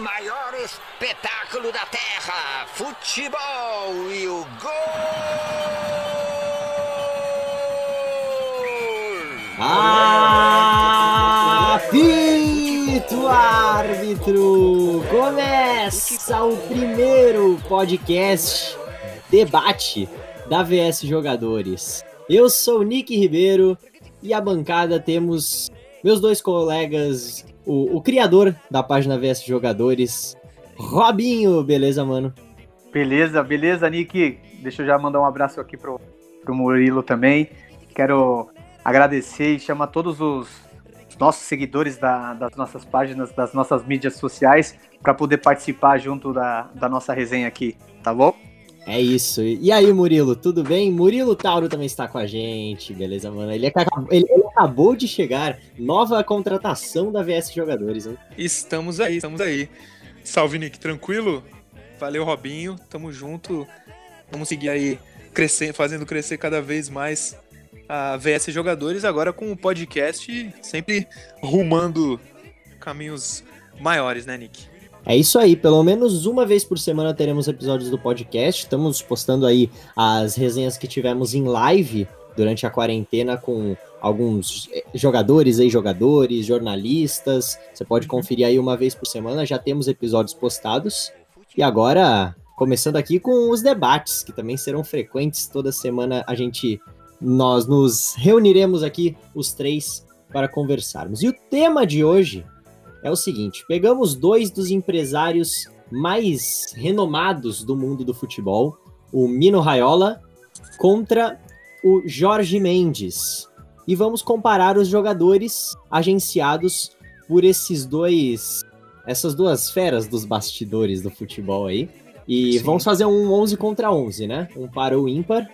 maior espetáculo da Terra, futebol e o gol! Apito árbitro! Começa o primeiro podcast debate da VS Jogadores. Eu sou o Nick Ribeiro e a bancada temos meus dois colegas, o, o criador da página VS Jogadores, Robinho, beleza, mano? Beleza, beleza, Nick. Deixa eu já mandar um abraço aqui pro, pro Murilo também. Quero agradecer e chamar todos os nossos seguidores da, das nossas páginas, das nossas mídias sociais, para poder participar junto da, da nossa resenha aqui, tá bom? É isso. E aí, Murilo, tudo bem? Murilo Tauro também está com a gente, beleza, mano? Ele, acabou, ele, ele acabou de chegar, nova contratação da VS Jogadores? Estamos aí, estamos aí. Salve, Nick, tranquilo? Valeu, Robinho, tamo junto. Vamos seguir aí crescer, fazendo crescer cada vez mais a VS Jogadores, agora com o podcast sempre rumando caminhos maiores, né, Nick? É isso aí, pelo menos uma vez por semana teremos episódios do podcast. Estamos postando aí as resenhas que tivemos em live durante a quarentena com alguns eh, jogadores aí, jogadores, jornalistas. Você pode conferir aí uma vez por semana, já temos episódios postados. E agora, começando aqui com os debates, que também serão frequentes. Toda semana a gente nós nos reuniremos aqui os três para conversarmos. E o tema de hoje é o seguinte: pegamos dois dos empresários mais renomados do mundo do futebol, o Mino Raiola contra o Jorge Mendes. E vamos comparar os jogadores agenciados por esses dois, essas duas feras dos bastidores do futebol aí. E Sim. vamos fazer um 11 contra 11, né? Um para o ímpar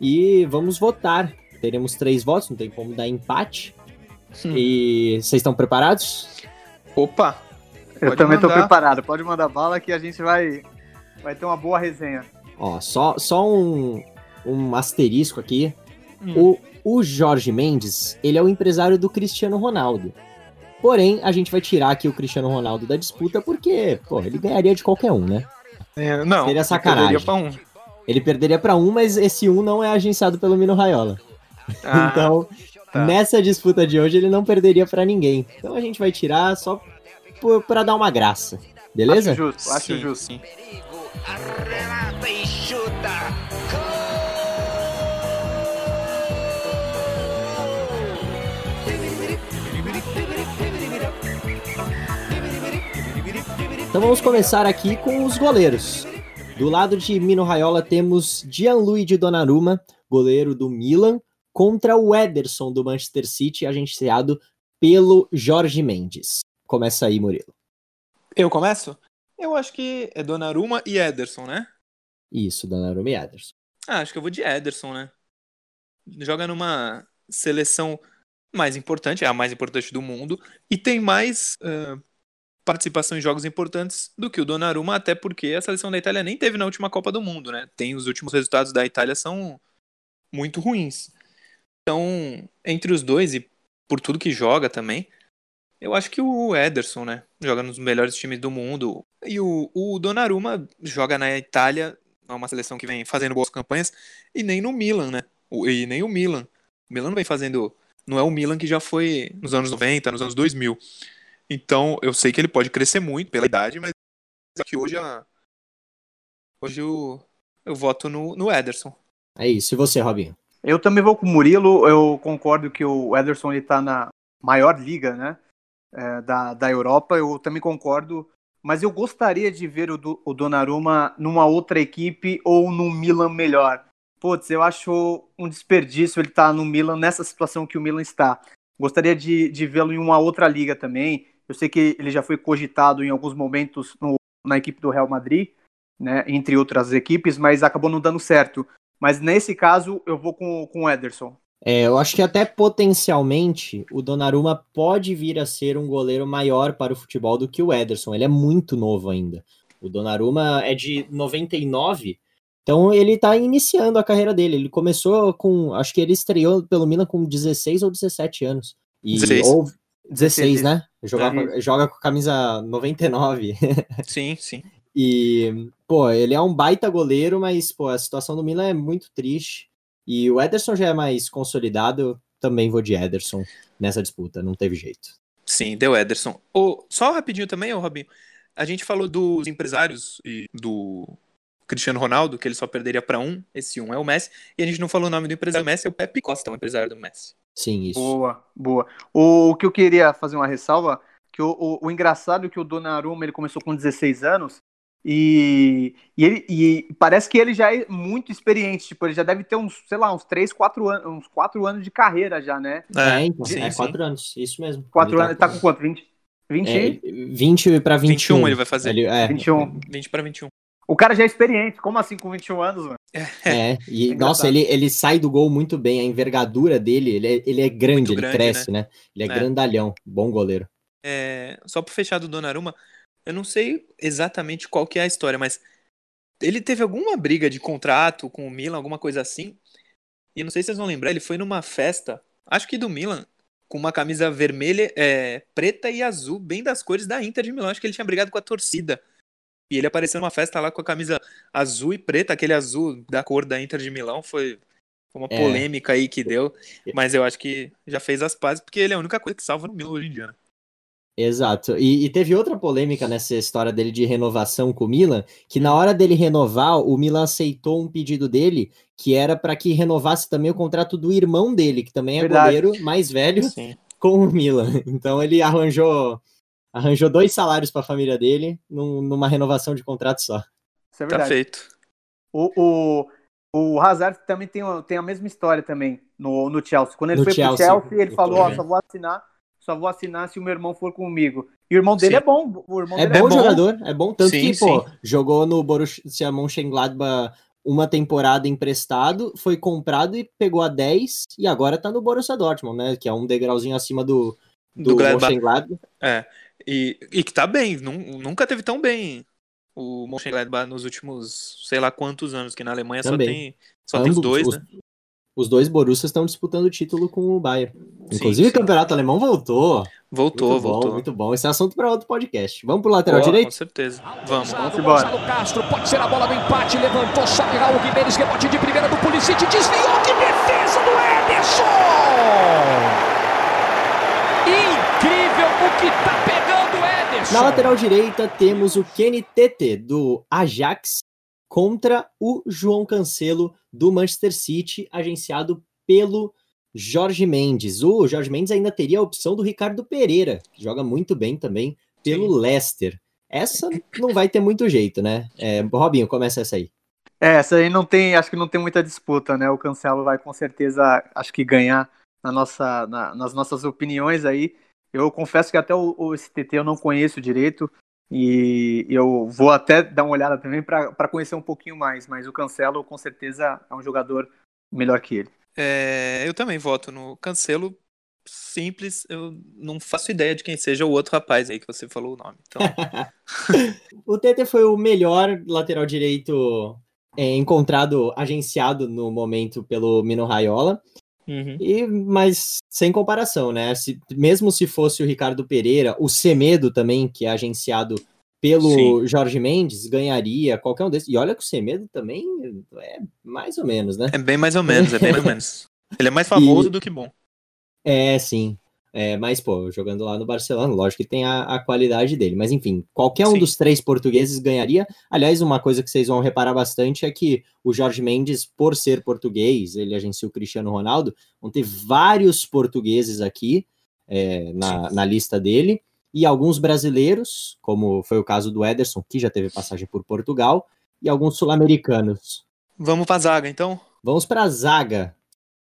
e vamos votar. Teremos três votos, não tem como dar empate. Hum. E vocês estão preparados? Opa! Eu também estou preparado. Pode mandar bala que a gente vai, vai ter uma boa resenha. Ó, só, só um, um asterisco aqui. Hum. O, o Jorge Mendes, ele é o empresário do Cristiano Ronaldo. Porém, a gente vai tirar aqui o Cristiano Ronaldo da disputa porque, pô, ele ganharia de qualquer um, né? É, não, Seria sacanagem. Ele perderia pra um. Ele perderia para um, mas esse um não é agenciado pelo Mino Raiola. Ah, então, tá. nessa disputa de hoje, ele não perderia para ninguém. Então a gente vai tirar só para dar uma graça. Beleza? Acho justo, acho sim, justo. Sim. Arremata e chuta. Então vamos começar aqui com os goleiros. Do lado de Mino Raiola temos Gianluigi Donnarumma, goleiro do Milan, contra o Ederson do Manchester City, agenciado pelo Jorge Mendes. Começa aí, Murilo. Eu começo? Eu acho que é Donnarumma e Ederson, né? Isso, Donnarumma e Ederson. Ah, acho que eu vou de Ederson, né? Joga numa seleção mais importante, é a mais importante do mundo, e tem mais uh, participação em jogos importantes do que o Donnarumma, até porque a seleção da Itália nem teve na última Copa do Mundo, né? Tem os últimos resultados da Itália são muito ruins. Então, entre os dois e por tudo que joga também, eu acho que o Ederson, né? Joga nos melhores times do mundo. E o, o Donnarumma joga na Itália, é uma seleção que vem fazendo boas campanhas, e nem no Milan, né? E nem o Milan. O Milan não vem fazendo. Não é o Milan que já foi nos anos 90, nos anos 2000. Então, eu sei que ele pode crescer muito pela idade, mas que hoje a... hoje eu, eu voto no, no Ederson. É isso. E você, Robinho? Eu também vou com o Murilo. Eu concordo que o Ederson está na maior liga, né? É, da, da Europa. Eu também concordo. Mas eu gostaria de ver o, o Donnarumma numa outra equipe ou no Milan melhor. Putz, eu acho um desperdício ele estar tá no Milan nessa situação que o Milan está. Gostaria de, de vê-lo em uma outra liga também. Eu sei que ele já foi cogitado em alguns momentos no, na equipe do Real Madrid, né, entre outras equipes, mas acabou não dando certo. Mas nesse caso, eu vou com, com o Ederson. É, eu acho que até potencialmente o Donnarumma pode vir a ser um goleiro maior para o futebol do que o Ederson. Ele é muito novo ainda. O Donnarumma é de 99, então ele está iniciando a carreira dele. Ele começou com, acho que ele estreou pelo Milan com 16 ou 17 anos. E 16, ou, 16 né? Joga, joga com camisa 99. Sim, sim. E, pô, ele é um baita goleiro, mas, pô, a situação do Milan é muito triste. E o Ederson já é mais consolidado, eu também vou de Ederson nessa disputa, não teve jeito. Sim, deu Ederson. Oh, só rapidinho também, ô Robinho. A gente falou dos empresários e do Cristiano Ronaldo, que ele só perderia para um, esse um é o Messi, e a gente não falou o nome do empresário Messi, é o Pepe Costa, o empresário do Messi. Sim, isso. Boa, boa. O que eu queria fazer uma ressalva, que o, o, o engraçado é que o Donnarumma, ele começou com 16 anos, e, e, ele, e parece que ele já é muito experiente, tipo, ele já deve ter uns, sei lá, uns 3, 4 anos, uns 4 anos de carreira já, né? É, então, sim, é 4 anos, isso mesmo. 4 anos, tá, tá com quanto? 20? 20? É, 20 para 21. 21 ele vai fazer. Ele, é, 21. 20 para 21. O cara já é experiente, como assim com 21 anos, mano? É, e nossa, ele, ele sai do gol muito bem, a envergadura dele, ele é, ele é grande, Muito ele grande, cresce, né? Ele é, É. grandalhão, bom goleiro. É, só para fechar do Donnarumma, eu não sei exatamente qual que é a história, mas ele teve alguma briga de contrato com o Milan, alguma coisa assim. E não sei se vocês vão lembrar, ele foi numa festa, acho que do Milan, com uma camisa vermelha, é, preta e azul, bem das cores da Inter de Milão. Acho que ele tinha brigado com a torcida. E ele apareceu numa festa lá com a camisa azul e preta, aquele azul da cor da Inter de Milão. Foi, uma É. polêmica aí que deu. Mas eu acho que já fez as pazes, porque ele é a única coisa que salva no Milan hoje em dia. né? Exato. E, e teve outra polêmica nessa história dele de renovação com o Milan, que na hora dele renovar, o Milan aceitou um pedido dele que era para que renovasse também o contrato do irmão dele, que também é Verdade. goleiro mais velho, Sim. com o Milan. Então ele arranjou arranjou dois salários para a família dele num- numa renovação de contrato só. Isso é Tá verdade. feito. O, o, o Hazard também tem, tem a mesma história também no, no Chelsea. Quando ele No foi Chelsea, pro Chelsea, ele falou, ó, vendo. só vou assinar, só vou assinar se o meu irmão for comigo. E o irmão dele Sim. é bom. O irmão É dele bom bom. jogador, é bom. Tanto Sim, que, pô, jogou no Borussia Mönchengladbach uma temporada emprestado, foi comprado e pegou a 10 e agora tá no Borussia Dortmund, né? Que é um degrauzinho acima do, do, Do Gladbach. Mönchengladbach. É. E, e que tá bem, nun- nunca teve tão bem o Mönchengladbach nos últimos, sei lá quantos anos, que na Alemanha Também. só tem só tem os Ambos, dois, os, né? Os dois Borussias estão disputando o título com o Bayern. Inclusive sim. o campeonato alemão voltou. Voltou, muito voltou. bom, muito bom. Esse é assunto para outro podcast. Vamos pro lateral Ó, direito? Com certeza. Vamos. Vamos embora. Gonçalo Castro, pode ser a bola do empate, levantou, sobe Raul Guimenez, rebote de primeira do Pulisic, desviou, que defesa do Ederson! Incrível o que tá pegando o Ederson! Na lateral direita temos o Kenny Tete, do Ajax, contra o João Cancelo, do Manchester City, agenciado pelo Jorge Mendes. O Jorge Mendes ainda teria a opção do Ricardo Pereira, que joga muito bem também pelo Leicester. Essa não vai ter muito jeito, né? É, Robinho, começa essa aí. É, essa aí não tem, acho que não tem muita disputa, né? O Cancelo vai com certeza, acho que ganhar na nossa, na- nas nossas opiniões aí. Eu confesso que até o, o STT eu não conheço direito e eu vou até dar uma olhada também para conhecer um pouquinho mais, mas o Cancelo com certeza é um jogador melhor que ele. É, eu também voto no Cancelo. Simples, eu não faço ideia de quem seja o outro rapaz aí que você falou o nome. Então, O Tete foi o melhor lateral direito é, encontrado, agenciado no momento pelo Mino Raiola. Uhum. E, mas sem comparação, né? Se, mesmo se fosse o Ricardo Pereira, o Semedo também, que é agenciado pelo Sim. Jorge Mendes, ganharia qualquer um desses. E olha que o Semedo também é mais ou menos, né? é bem mais ou menos, é bem mais ou menos. Ele é mais famoso do que bom. É, sim. É, mas, pô, jogando lá no Barcelona, lógico que tem a, a qualidade dele. Mas, enfim, qualquer um Sim. dos três portugueses ganharia. Aliás, uma coisa que vocês vão reparar bastante é que o Jorge Mendes, por ser português, ele agencia o Cristiano Ronaldo, vão ter vários portugueses aqui é, na, na lista dele. E alguns brasileiros, como foi o caso do Ederson, que já teve passagem por Portugal, e alguns sul-americanos. Vamos pra zaga, então? Vamos para a zaga.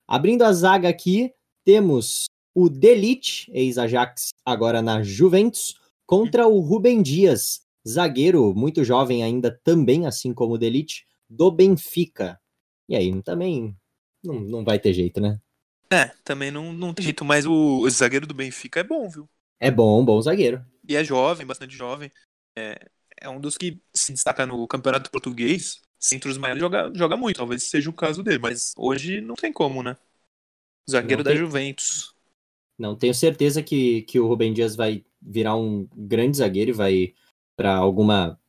Abrindo a zaga aqui, temos o Delite, ex-Ajax, agora na Juventus, contra o Rubem Dias, zagueiro muito jovem ainda, também assim como o Delite, do Benfica. E aí, também não, não vai ter jeito, né? É, também não, não tem jeito, mas o, o zagueiro do Benfica é bom, viu? É bom, bom zagueiro. E é jovem, bastante jovem. É, é um dos que se destaca no campeonato português. Entre os maiores joga, joga muito, talvez seja o caso dele, mas hoje não tem como, né? Zagueiro da. Juventus. Não, tenho certeza que, que o Rubem Dias vai virar um grande zagueiro e vai para alguma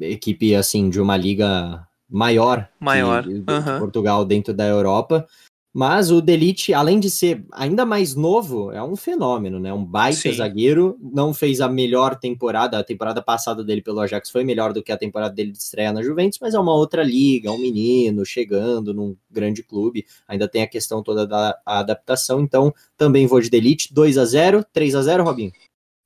equipe assim de uma liga maior, Maior, que, aham. Portugal dentro da Europa. Mas o Delite, além de ser ainda mais novo, é um fenômeno, né? Um baita Sim. zagueiro. Não fez a melhor temporada. A temporada passada dele pelo Ajax foi melhor do que a temporada dele de estreia na Juventus, mas é uma outra liga, um menino chegando num grande clube. Ainda tem a questão toda da adaptação. Então, também vou de Delite. 2 a 0 3 a 0 Robinho.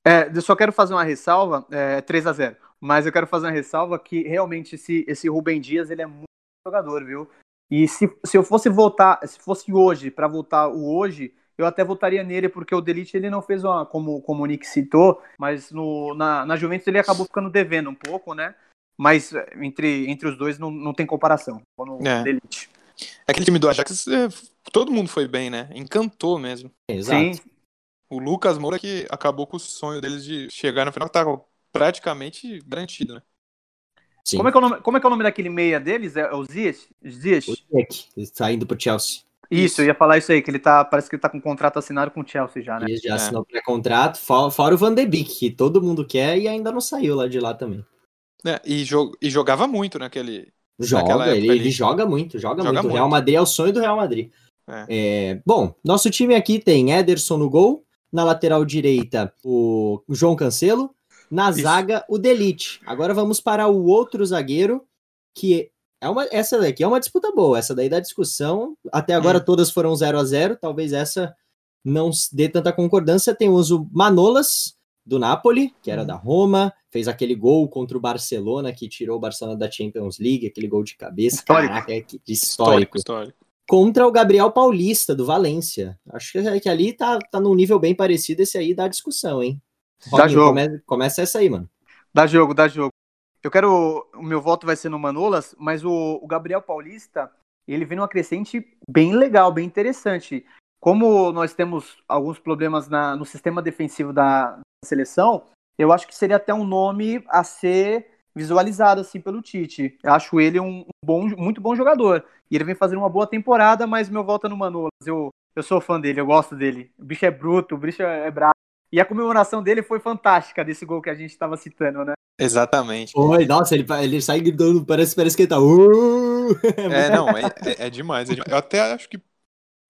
É, eu só quero fazer uma ressalva, é 3 a 0 mas eu quero fazer uma ressalva que realmente esse, esse Rubem Dias ele é muito jogador, viu? E se, se eu fosse votar, se fosse hoje, para votar o hoje, eu até votaria nele, porque o Delite ele não fez uma, como, como o Nick citou, mas no, na, na Juventus ele acabou ficando devendo um pouco, né? Mas é, entre, entre os dois não, não tem comparação. No É. Delite. Aquele time do Ajax, é, todo mundo foi bem, né? Encantou mesmo. Exato. Sim, O Lucas Moura que acabou com o sonho deles de chegar no final, que tá praticamente garantido, né? Sim. Como é, que é o nome, como é que é o nome daquele meia deles? É o Zias? Zias? O Ziyech, saindo pro Chelsea. Isso, eu ia falar isso aí, que ele tá. Parece que ele tá com um contrato assinado com o Chelsea já, né? Ele já É. assinou pré-contrato, fora, fora o Van de Beek, que todo mundo quer e ainda não saiu lá de lá também. É, e, jo- e jogava muito naquele. Joga, ele, ele joga muito, joga, Joga muito. O Real muito. Madrid é o sonho do Real Madrid. É. É, bom, nosso time aqui tem Ederson no gol, na lateral direita o João Cancelo, na Isso. zaga o Delite. Agora vamos para o outro zagueiro, que é uma, essa daqui é uma disputa boa, essa daí da discussão. Até agora Hum. todas foram 0 a 0 talvez essa não dê tanta concordância. Temos o Manolas, do Napoli, que era Hum. da Roma, fez aquele gol contra o Barcelona, que tirou o Barcelona da Champions League, aquele gol de cabeça. Histórico. Caraca, que histórico Histórico, histórico. contra o Gabriel Paulista, do Valência. Acho que, é ali tá, tá num nível bem parecido, esse aí dá discussão, hein? Dá jogo. come- começa essa aí, mano. Dá jogo, dá jogo. Eu quero. O meu voto vai ser no Manolas, mas o, o Gabriel Paulista, ele vem numa crescente bem legal, bem interessante. Como nós temos alguns problemas na- no sistema defensivo da seleção, eu acho que seria até um nome a ser visualizado assim pelo Tite. Eu acho ele um bom, muito bom jogador. E ele vem fazendo uma boa temporada, mas meu voto é no Manolas. Eu, eu sou fã dele, eu gosto dele. O bicho é bruto, o bicho é bravo. E a comemoração dele foi fantástica desse gol que a gente estava citando, né? Exatamente. Oi, nossa, ele, ele sai gritando, parece, parece que ele tá. "Uh!" É, não, é, é- é demais, é demais. Eu até acho que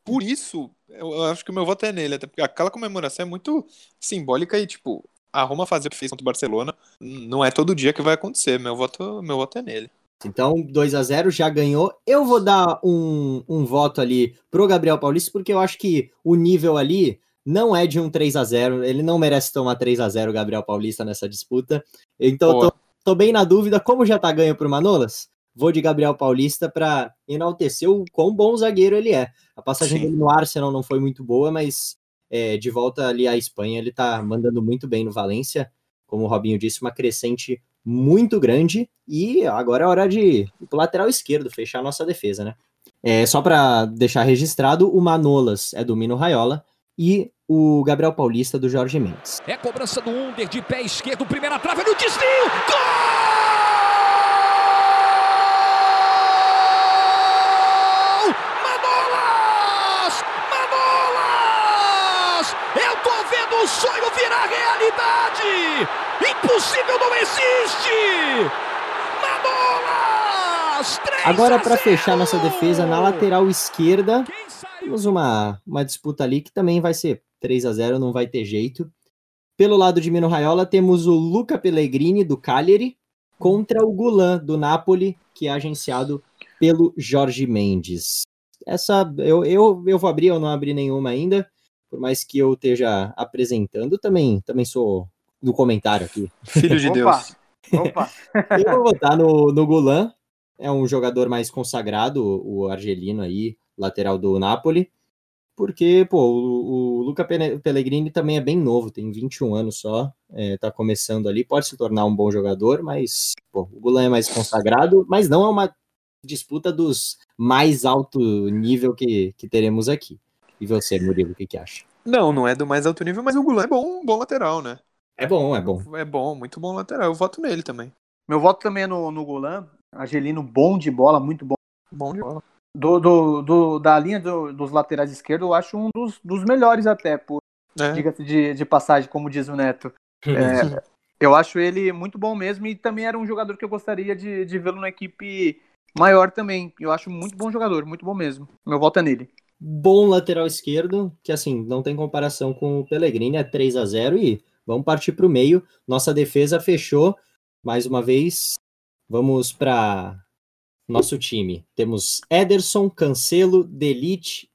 por isso, eu eu acho que o meu voto é nele, até porque aquela comemoração é muito simbólica e, tipo, a Roma fazer o que fez contra o Barcelona não é todo dia que vai acontecer. Meu voto, meu voto é nele. Então, 2 a 0 já ganhou. Eu vou dar um, um voto ali pro Gabriel Paulista, porque eu acho que o nível ali não é de um 3 a 0 Ele não merece tomar 3 a 0 o Gabriel Paulista nessa disputa. Então, tô, tô bem na dúvida. Como já tá ganho pro Manolas, vou de Gabriel Paulista para enaltecer o quão bom zagueiro ele é. A passagem Sim. dele no Arsenal não foi muito boa, mas é, de volta ali à Espanha, ele tá mandando muito bem no Valência. Como o Robinho disse, uma crescente muito grande. E agora é hora de ir pro lateral esquerdo, fechar a nossa defesa, né? É, só para deixar registrado, o Manolas é do Mino Raiola e o Gabriel Paulista do Jorge Mendes. É cobrança do Under de pé esquerdo, primeira trave no desvio. Gol! Manolas! Manolas! Eu tô vendo o sonho virar realidade! Impossível não existe! Manolas! 3 Agora, para 0! fechar nossa defesa, na lateral esquerda, temos uma, uma disputa ali que também vai ser 3 a 0 não vai ter jeito. Pelo lado de Mino Raiola, temos o Luca Pellegrini, do Cagliari, contra o Gulan, do Napoli, que é agenciado pelo Jorge Mendes. Essa, eu, eu, eu vou abrir, eu não abri nenhuma ainda, por mais que eu esteja apresentando, também, também sou do comentário aqui. Filho de Opa. Deus. Opa! Eu vou votar no, no Gulan. É um jogador mais consagrado, o argelino aí, lateral do Napoli. Porque, pô, o, o Luca Pellegrini também é bem novo, tem 21 anos só, é, tá começando ali, pode se tornar um bom jogador, mas, pô, o Gulan é mais consagrado, mas não é uma disputa dos mais alto nível que, que teremos aqui. E você, Murilo, o que, que acha? Não, não é do mais alto nível, mas o Gulan é bom, um bom lateral, né? É bom, é bom. É bom, muito bom lateral. Eu voto nele também. Meu voto também é no, no Golan. Angelino, bom de bola, muito bom. Bom de bola. Do, do, do- da linha do- dos laterais esquerdos, eu acho um dos, dos melhores até, por É. diga-se de, de passagem, como diz o Neto. É, eu acho ele muito bom mesmo e também era um jogador que eu gostaria de, de vê-lo na equipe maior também. Eu acho muito bom jogador, muito bom mesmo. Meu voto é nele. Bom lateral esquerdo, que assim, não tem comparação com o Pellegrini, é 3 a 0 e vamos partir para o meio. Nossa defesa fechou mais uma vez. Vamos para nosso time. Temos Ederson, Cancelo, Delite,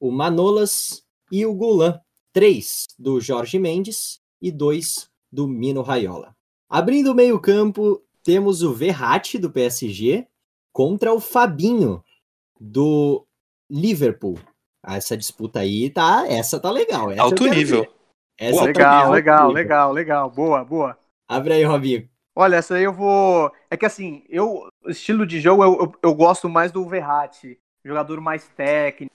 o Manolas e o Gulan. Três do Jorge Mendes e dois do Mino Raiola. Abrindo o meio-campo, temos o Verratti do PSG contra o Fabinho do Liverpool. Ah, essa disputa aí tá, essa tá legal. Essa Alto nível. Essa Pô, legal, tá legal, legal, legal. Boa, boa. Abre aí, Robinho. Olha, essa aí eu vou. É que assim, eu estilo de jogo eu, eu, eu gosto mais do Verratti, jogador mais técnico.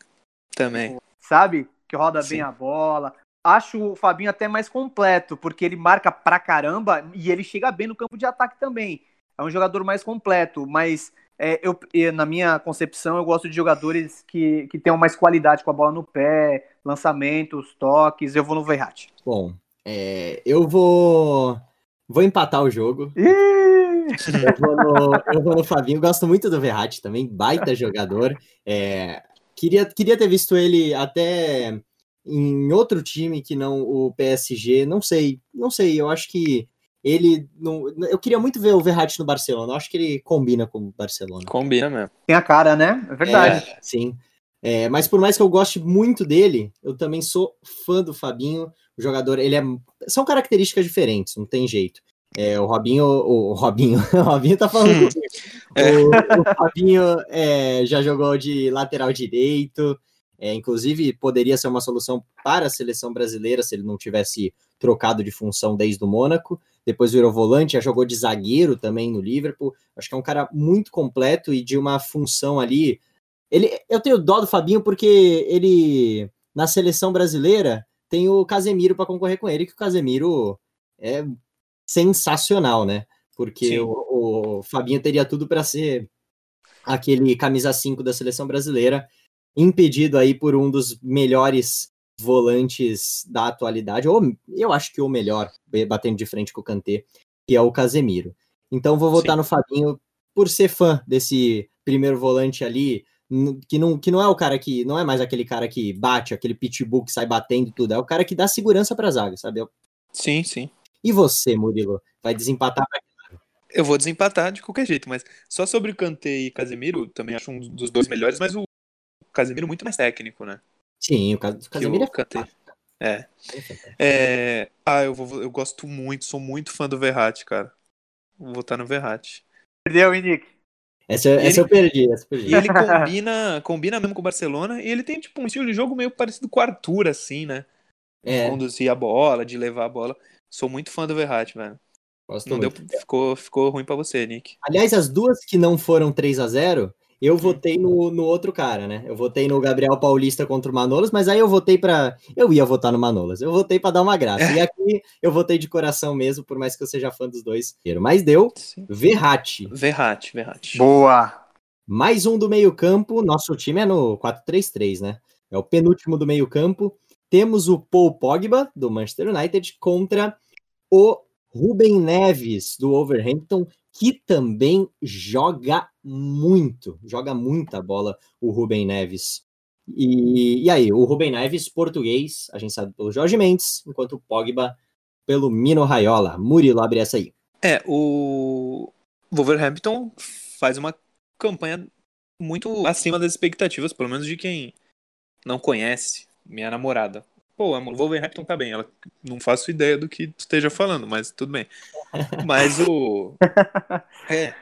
Também. Sabe? Que roda Sim. bem a bola. Acho o Fabinho até mais completo, porque ele marca pra caramba e ele chega bem no campo de ataque também. É um jogador mais completo, mas é, eu, na minha concepção, eu gosto de jogadores que, que tenham mais qualidade com a bola no pé, lançamentos, toques. Eu vou no Verratti. Bom, é, eu vou vou empatar o jogo. eu, vou no, eu vou no Fabinho. Gosto muito do Verratti também, baita jogador. É, queria, queria ter visto ele até em outro time que não o PSG, não sei, não sei, eu acho que ele não, eu queria muito ver o Verratti no Barcelona, eu acho que ele combina com o Barcelona. Combina mesmo. Tem a cara, né? É verdade. É, sim. É, mas por mais que eu goste muito dele, eu também sou fã do Fabinho. O jogador, ele é. São características diferentes, não tem jeito. É, o Robinho, o, o Robinho, o Robinho tá falando hum. é. o, o Fabinho é, já jogou de lateral direito, é, inclusive, poderia ser uma solução para a seleção brasileira se ele não tivesse trocado de função desde o Mônaco. Depois virou volante, já jogou de zagueiro também no Liverpool. Acho que é um cara muito completo e de uma função ali. Ele, eu tenho dó do Fabinho porque ele, na seleção brasileira, tem o Casemiro para concorrer com ele, que o Casemiro é sensacional, né? Porque o, o Fabinho teria tudo para ser aquele camisa 5 da seleção brasileira impedido aí por um dos melhores volantes da atualidade, ou eu acho que o melhor, batendo de frente com o Kanté, que é o Casemiro. Então vou votar Sim. no Fabinho por ser fã desse primeiro volante ali, que não, que não é o cara que não é mais aquele cara que bate, aquele pitbull que sai batendo tudo, é o cara que dá segurança para a zaga, sabe? Sim, sim. E você, Murilo, vai desempatar pra eu vou desempatar de qualquer jeito, mas só sobre o Kanté e Casemiro, também acho um dos dois melhores, mas o Casemiro muito mais técnico, né? Sim, o Casemiro o é, é. é. Ah, eu, vou, eu gosto muito, sou muito fã do Verratti, cara. Vou votar no Verratti. Perdeu, Nick? Essa, essa ele, eu perdi, essa eu perdi. E ele combina, combina mesmo com o Barcelona e ele tem tipo um estilo de jogo meio parecido com o Arthur, assim, né? É. De conduzir a bola, de levar a bola. Sou muito fã do Verratti, velho. Gosto não muito. deu, ficou, ficou ruim para você, Nick. Aliás, as duas que não foram 3 a 0 eu votei no, no outro cara, né? Eu votei no Gabriel Paulista contra o Manolas, mas aí eu votei para. Eu ia votar no Manolas. Eu votei para dar uma graça. E aqui eu votei de coração mesmo, por mais que eu seja fã dos dois. Mas deu Verratti. Verratti, Verratti. Boa! Mais um do meio-campo. Nosso time é no 4-3-3, né? É o penúltimo do meio-campo. Temos o Paul Pogba, do Manchester United, contra o Ruben Neves, do Overhampton, que também joga muito, joga muita bola o Rubem Neves. E, e aí, o Rubem Neves, português, a gente sabe pelo Jorge Mendes, enquanto o Pogba pelo Mino Raiola. Murilo, abre essa aí. É, o Wolverhampton faz uma campanha muito acima das expectativas, pelo menos de quem não conhece minha namorada. Pô, o Wolverhampton tá bem. Ela não faço ideia do que esteja falando, mas tudo bem. Mas o. É.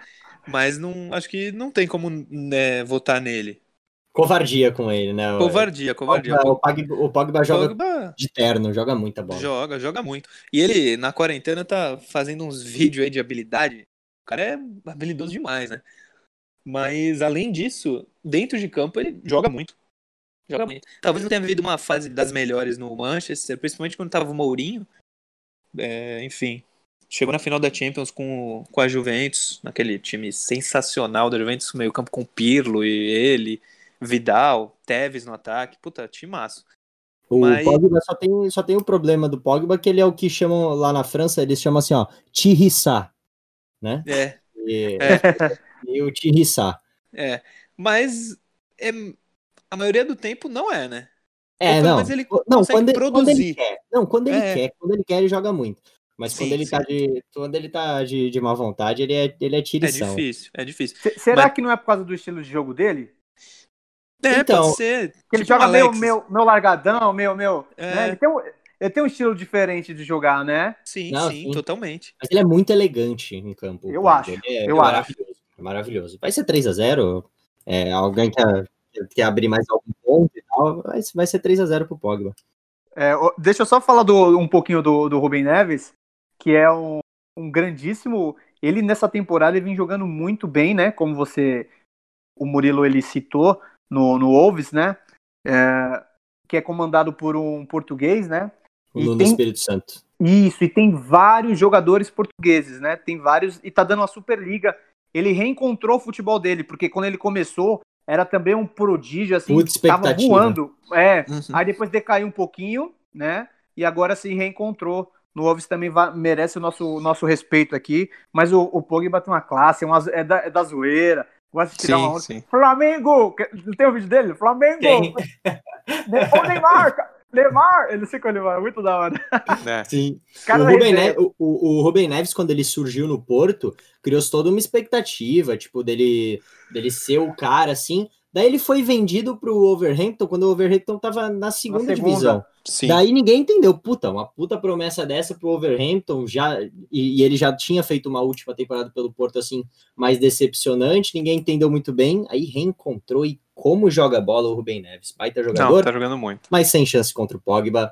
Mas não. Acho que não tem como né, votar nele. Covardia com ele, né? Covardia, covardia. O Pogba, o Pogba joga Pogba... de terno, joga muita bola. Joga, joga muito. E ele, na quarentena, tá fazendo uns vídeos aí de habilidade. O cara é habilidoso demais, né? Mas, além disso, dentro de campo, ele joga muito. Joga muito. Talvez não tenha vivido uma fase das melhores no Manchester, principalmente quando tava o Mourinho. É, enfim, chegou na final da Champions com, com a Juventus, naquele time sensacional da Juventus, meio campo com Pirlo e ele, Vidal, Tevez no ataque. Puta, time massa. O Mas- Pogba só tem, só tem o problema do Pogba, que ele é o que chamam lá na França, eles chamam assim, ó, Tirissá, né? É, E, É. e o Tirissá. é. Mas é, a maioria do tempo não é, né? É, não. menos ele não, consegue quando, ele- quando ele produzir. quer. Não, quando ele É. quer, quando ele quer, ele joga muito. Mas quando Sim, ele tá, de, quando ele tá de, de má vontade, ele é, ele é É tirição. difícil, é difícil. Se- Será Mas- que não é por causa do estilo de jogo dele? É, Então, pode ser. Que ele tipo joga meio, meio, meio largadão, meio, meio. É. né? Ele, tem um, ele tem um estilo diferente de jogar, né? Sim, Não, sim, sim. totalmente. Mas ele é muito elegante em campo. Eu acho, Ele é, eu é acho. maravilhoso. É maravilhoso. Vai ser 3 a 0 é, Alguém quer, quer abrir mais algum ponto e tal. Vai, vai ser 3 a 0 pro Pogba. É, deixa eu só falar do- um pouquinho do, do Rubem Neves, que é um, um grandíssimo. Ele nessa temporada ele vem jogando muito bem, né? Como você, o Murilo ele citou no, no Wolves, né? É, que é comandado por um português, né? O Nuno tem- Espírito Santo. Isso, e tem vários jogadores portugueses, né? Tem vários, e tá dando uma Superliga. Ele reencontrou o futebol dele, porque quando ele começou, era também um prodígio, assim, Muita tava expectativa. voando. É, Uhum. aí depois decaiu um pouquinho, né? E agora se reencontrou. No Wolves também merece o nosso, nosso respeito aqui, mas o, o Pogba tem uma classe, é, uma, é, da, é da zoeira, gosta de tirar uma onda. Flamengo! Não tem o vídeo dele? Flamengo! Ne- Ô Neymar! Neymar! Ele o Neymar, muito da hora. É. Sim. Cara o, Rubem resenha. Neves, o, o- o Rubem Neves, quando ele surgiu no Porto, criou toda uma expectativa, tipo, dele, dele ser o cara, assim. Daí ele foi vendido pro Overhampton, quando o Overhampton tava na segunda, segunda. divisão. Sim. Daí ninguém entendeu, puta, uma puta promessa dessa pro Overhampton, já, e, e ele já tinha feito uma última temporada pelo Porto, assim, mais decepcionante, ninguém entendeu muito bem, aí reencontrou e como joga bola o Rubem Neves, baita Não, jogador, tá jogando muito. mas sem chance contra o Pogba.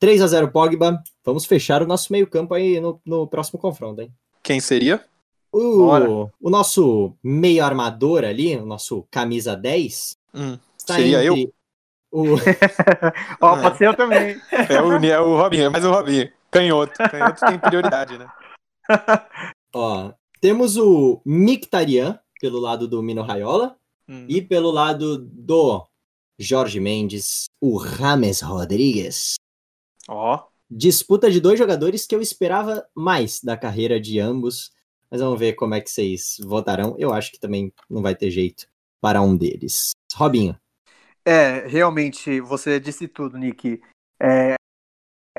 3 a 0 Pogba. Vamos fechar o nosso meio-campo aí no, no próximo confronto, hein? Quem seria? Bora. O, o nosso meio armador ali, o nosso camisa 10, Hum, Seria eu? o Ó, É. pode ser eu também. é, o, é o Robinho, é mais o Robinho. Canhoto. Canhoto tem prioridade, né? ó, temos o Mictarian pelo lado do Mino Raiola Hum. e pelo lado do Jorge Mendes, o Rames Rodrigues. Ó, Disputa de dois jogadores que eu esperava mais da carreira de ambos. Mas vamos ver como é que vocês votarão. Eu acho que também não vai ter jeito para um deles. Robinho. É, realmente, você disse tudo, Nick. É,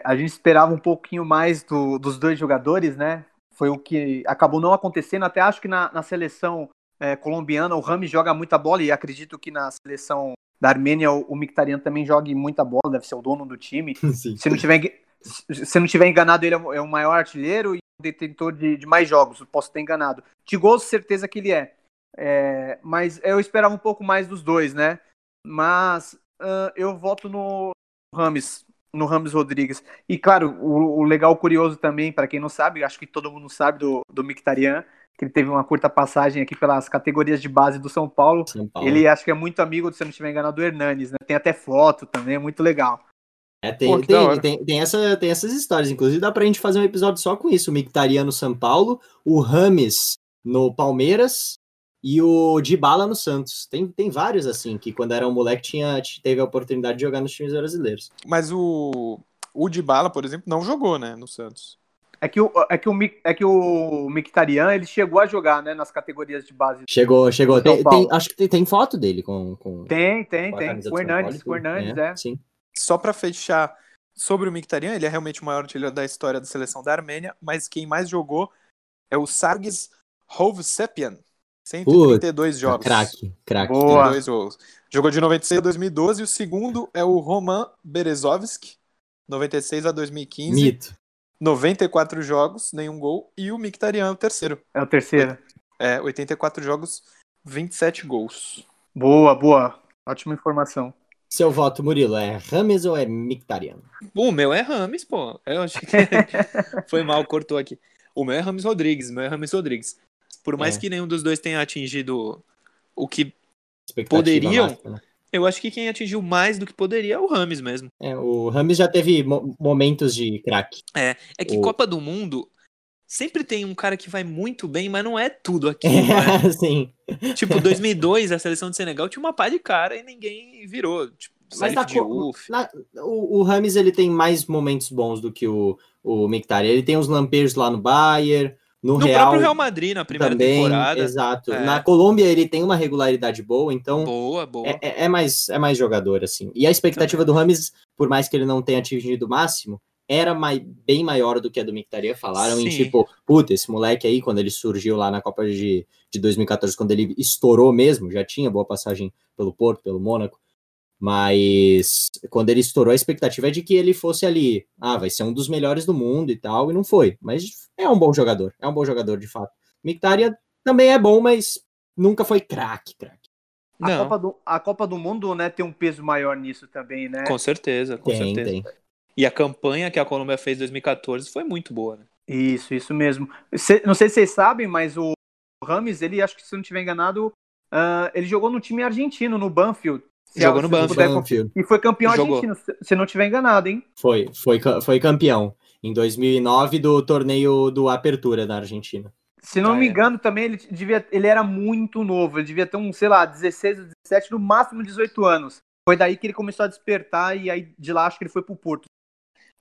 a gente esperava um pouquinho mais do- dos dois jogadores, né? Foi o que acabou não acontecendo. Até acho que na, na seleção é, colombiana o Rami joga muita bola e acredito que na seleção da Armênia o, Mkhitaryan também jogue muita bola, deve ser o dono do time. Sim. Se não tiver, se não tiver enganado, ele é o- é maior artilheiro e detentor de, de mais jogos. Posso ter enganado. De gols, certeza que ele é. É, Mas eu esperava um pouco mais dos dois, né? Mas ah, eu voto no Rames, no Rames Rodrigues. E claro, o, o legal curioso também, para quem não sabe, acho que todo mundo sabe do, do Mkhitaryan, que ele teve uma curta passagem aqui pelas categorias de base do São Paulo. São Paulo. Ele acho que é muito amigo, se eu não estiver enganado, do Hernanes, né? Tem até foto também, é muito legal. É, tem, Pô, tem, tem, tem essa, tem essas histórias. Inclusive, dá pra gente fazer um episódio só com isso. O Mictarian no São Paulo, o Rames no Palmeiras e o Dybala no Santos. Tem, tem vários, assim, que quando era um moleque tinha, teve a oportunidade de jogar nos times brasileiros. mas o, o Dybala, por exemplo, não jogou, né, no Santos. É que o, é que o, é que o Mkhitaryan, ele chegou a jogar, né, nas categorias de base. Chegou, chegou. Tem, tem- acho que tem, tem foto dele com, com, Tem, tem, com tem. camisa O Hernandes, tudo. o Hernandes, é. Sim. Só pra fechar sobre o Mkhitaryan, ele é realmente o maior artilheiro da história da seleção da Armênia, mas quem mais jogou é o Sargis Hovsepian. 132 jogos. Craque, craque. Boa. 32 gols. Jogou de 96 a 2012 e o segundo é o Roman Berezovski, 96 a 2015. Mito. 94 jogos, nenhum gol. E o Mkhitaryan é o terceiro. É o terceiro. É, 84 jogos, 27 gols. Boa, boa. Ótima informação. Seu voto, Murilo, é Rames ou é Mictarian? O meu é Rames, pô. Eu achei que foi mal, cortou aqui. O meu é Rames Rodrigues, o meu é Rames Rodrigues. Por mais É. que nenhum dos dois tenha atingido o que. Poderiam? máxima, né? Eu acho que quem atingiu mais do que poderia é o Rames mesmo. É, o Rames já teve mo- momentos de craque. É que O- Copa do Mundo sempre tem um cara que vai muito bem, mas não é tudo aquilo, né? Sim. Tipo, 2002, a seleção de Senegal tinha uma pá de cara e ninguém virou. Tipo, Mas Salif na, na- o, o Rames ele tem mais momentos bons do que o, o Mkhitaryan. Ele tem uns lampejos lá no Bayern, no, No Real, próprio Real Madrid, na primeira também. temporada. Exato. É. Na Colômbia ele tem uma regularidade boa, então Boa, boa. é, é- é mais, é mais jogador, assim. E a expectativa do Rames, por mais que ele não tenha atingido o máximo, era mai- bem maior do que a do Mkhitaryan. Falaram em Sim. tipo, puta, esse moleque aí, quando ele surgiu lá na Copa de, de 2014, quando ele estourou mesmo, já tinha boa passagem pelo Porto, pelo Mônaco, mas quando ele estourou, a expectativa é de que ele fosse ali, ah, vai ser um dos melhores do mundo e tal, e não foi. Mas é um bom jogador, é um bom jogador de fato. Mkhitaryan também é bom, mas nunca foi craque, craque. A Copa, do, a Copa do Mundo né, tem um peso maior nisso também, né? com certeza, com Tem, certeza. tem. E a campanha que a Colômbia fez em 2014 foi muito boa, né? Isso, isso mesmo. Cê- não sei se vocês sabem, mas o Rames, ele, acho que se eu não estiver enganado, ah, ele jogou no time argentino, no Banfield. Se Jogou no Banfield. puder Banfield. E foi campeão Jogou. argentino, se não estiver enganado, hein? Foi, foi, foi campeão em 2009 do torneio do Apertura da Argentina. Se não Ah, me é. engano, também ele devia, ele era muito novo, ele devia ter um, sei lá, 16 ou 17, no máximo 18 anos. Foi daí que ele começou a despertar e aí de lá acho que ele foi pro Porto.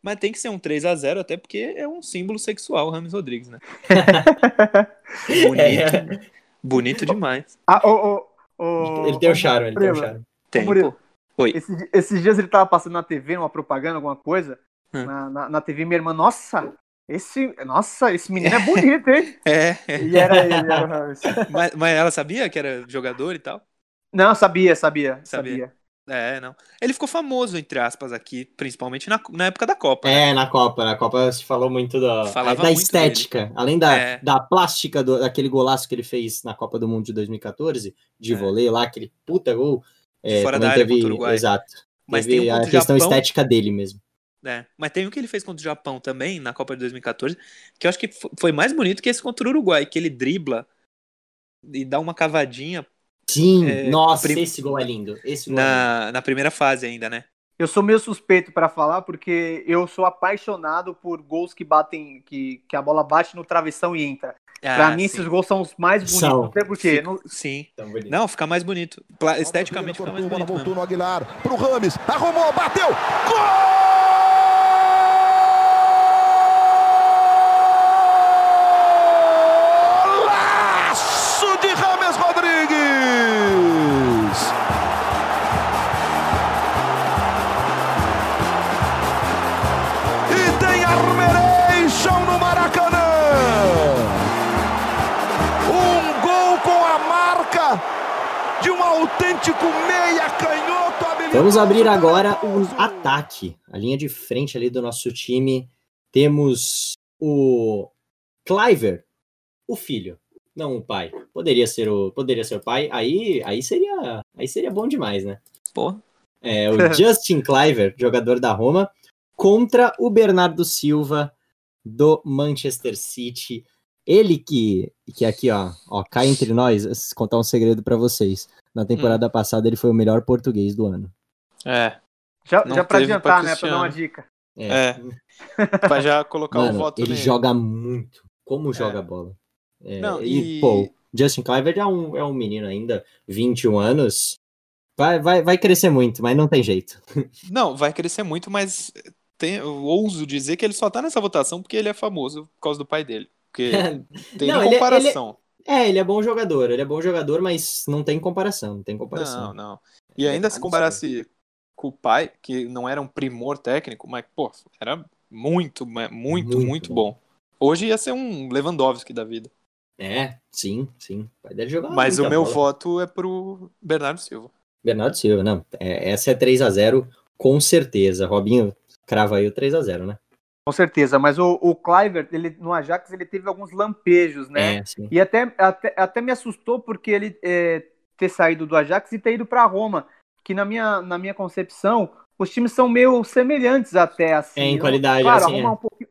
Mas tem que ser um 3 a 0 até porque é um símbolo sexual, o Rames Rodrigues, né? Bonito. Bonito demais. Ah, ô, ô, ô, ele tem o charme, ele tem o charme. Tem, Murilo. Oi. Esses, di- esses dias ele tava passando na TV, numa propaganda, alguma coisa. Hum. Na, na, na TV, minha irmã, nossa, esse. Nossa, esse menino é bonito, hein? É, é. E era ele, era o. Mas, mas ela sabia que era jogador e tal? Não, sabia, sabia, Sabia. sabia. É, não. Ele ficou famoso, entre aspas, aqui, principalmente na, na época da Copa. né? É, na Copa, na Copa se falou muito da, Falava da muito estética, além da, É. da plástica do, daquele golaço que ele fez na Copa do Mundo de 2014, de É. voleio lá, aquele puta gol. É, Fora da área teve, contra o Uruguai. Exato. Mas teve tem um a o questão Japão. estética dele mesmo. É, mas tem um que ele fez contra o Japão também, na Copa de 2014, que eu acho que fo- foi mais bonito que esse contra o Uruguai, que ele dribla e dá uma cavadinha Sim, É, nossa, prim- esse gol é lindo. Esse gol é lindo. na, na primeira fase ainda, né? Eu sou meio suspeito pra falar, porque eu sou apaixonado por gols que batem, que, que a bola bate no travessão e entra. Pra Ah, mim, sim. esses gols são os mais bonitos. São. Não sei por quê. Fica- Não- Sim. Não, fica mais bonito. Esteticamente fica mais bonito voltou mesmo. no Aguilar, pro Rames, arrumou, bateu, golaço Vamos abrir agora o talentoso. ataque. A linha de frente ali do nosso time. Temos o Cliver, o filho, não o pai. Poderia ser o, poderia ser o pai. Aí, aí seria, aí seria bom demais, né? Pô, É, o Justin Cliver, jogador da Roma, contra o Bernardo Silva do Manchester City. Ele que, que aqui, ó, ó, cá entre nós, contar um segredo pra vocês. Na temporada passada ele foi o melhor português do ano. É. Já, Não já pra adiantar, pra né? Pra dar uma dica. É. Pra já colocar o Mano, voto ele nele. joga muito. Como joga bola. É, Não, e, e- pô, Justin Cliver é um, é um menino ainda, 21 anos. Vai, vai, vai crescer muito, mas não tem jeito. Não, vai crescer muito, mas tem, eu ouso dizer que ele só tá nessa votação porque ele é famoso por causa do pai dele. Porque tem Não, ele é- comparação. É, ele é bom jogador, ele é bom jogador, mas não tem comparação, não tem comparação. Não, não. E ainda se absurdo. comparasse com o pai, que não era um primor técnico, mas, pô, era muito, muito, muito, Muito bom. Hoje ia ser um Lewandowski da vida. É, sim, sim. Pai dele jogar Mas o meu bola. voto é pro Bernardo Silva. Bernardo Silva, não. é- essa é 3 a 0 com certeza. Robinho crava aí o 3 a 0 né? Com certeza. Mas o, o Cliver, ele, no Ajax, ele teve alguns lampejos, né? É, sim. E até, até, até me assustou porque ele é, ter saído do Ajax e ter ido para Roma, que na minha, na minha concepção, os times são meio semelhantes até, assim. É, em qualidade, claro, assim, a Roma é. um pouquinho...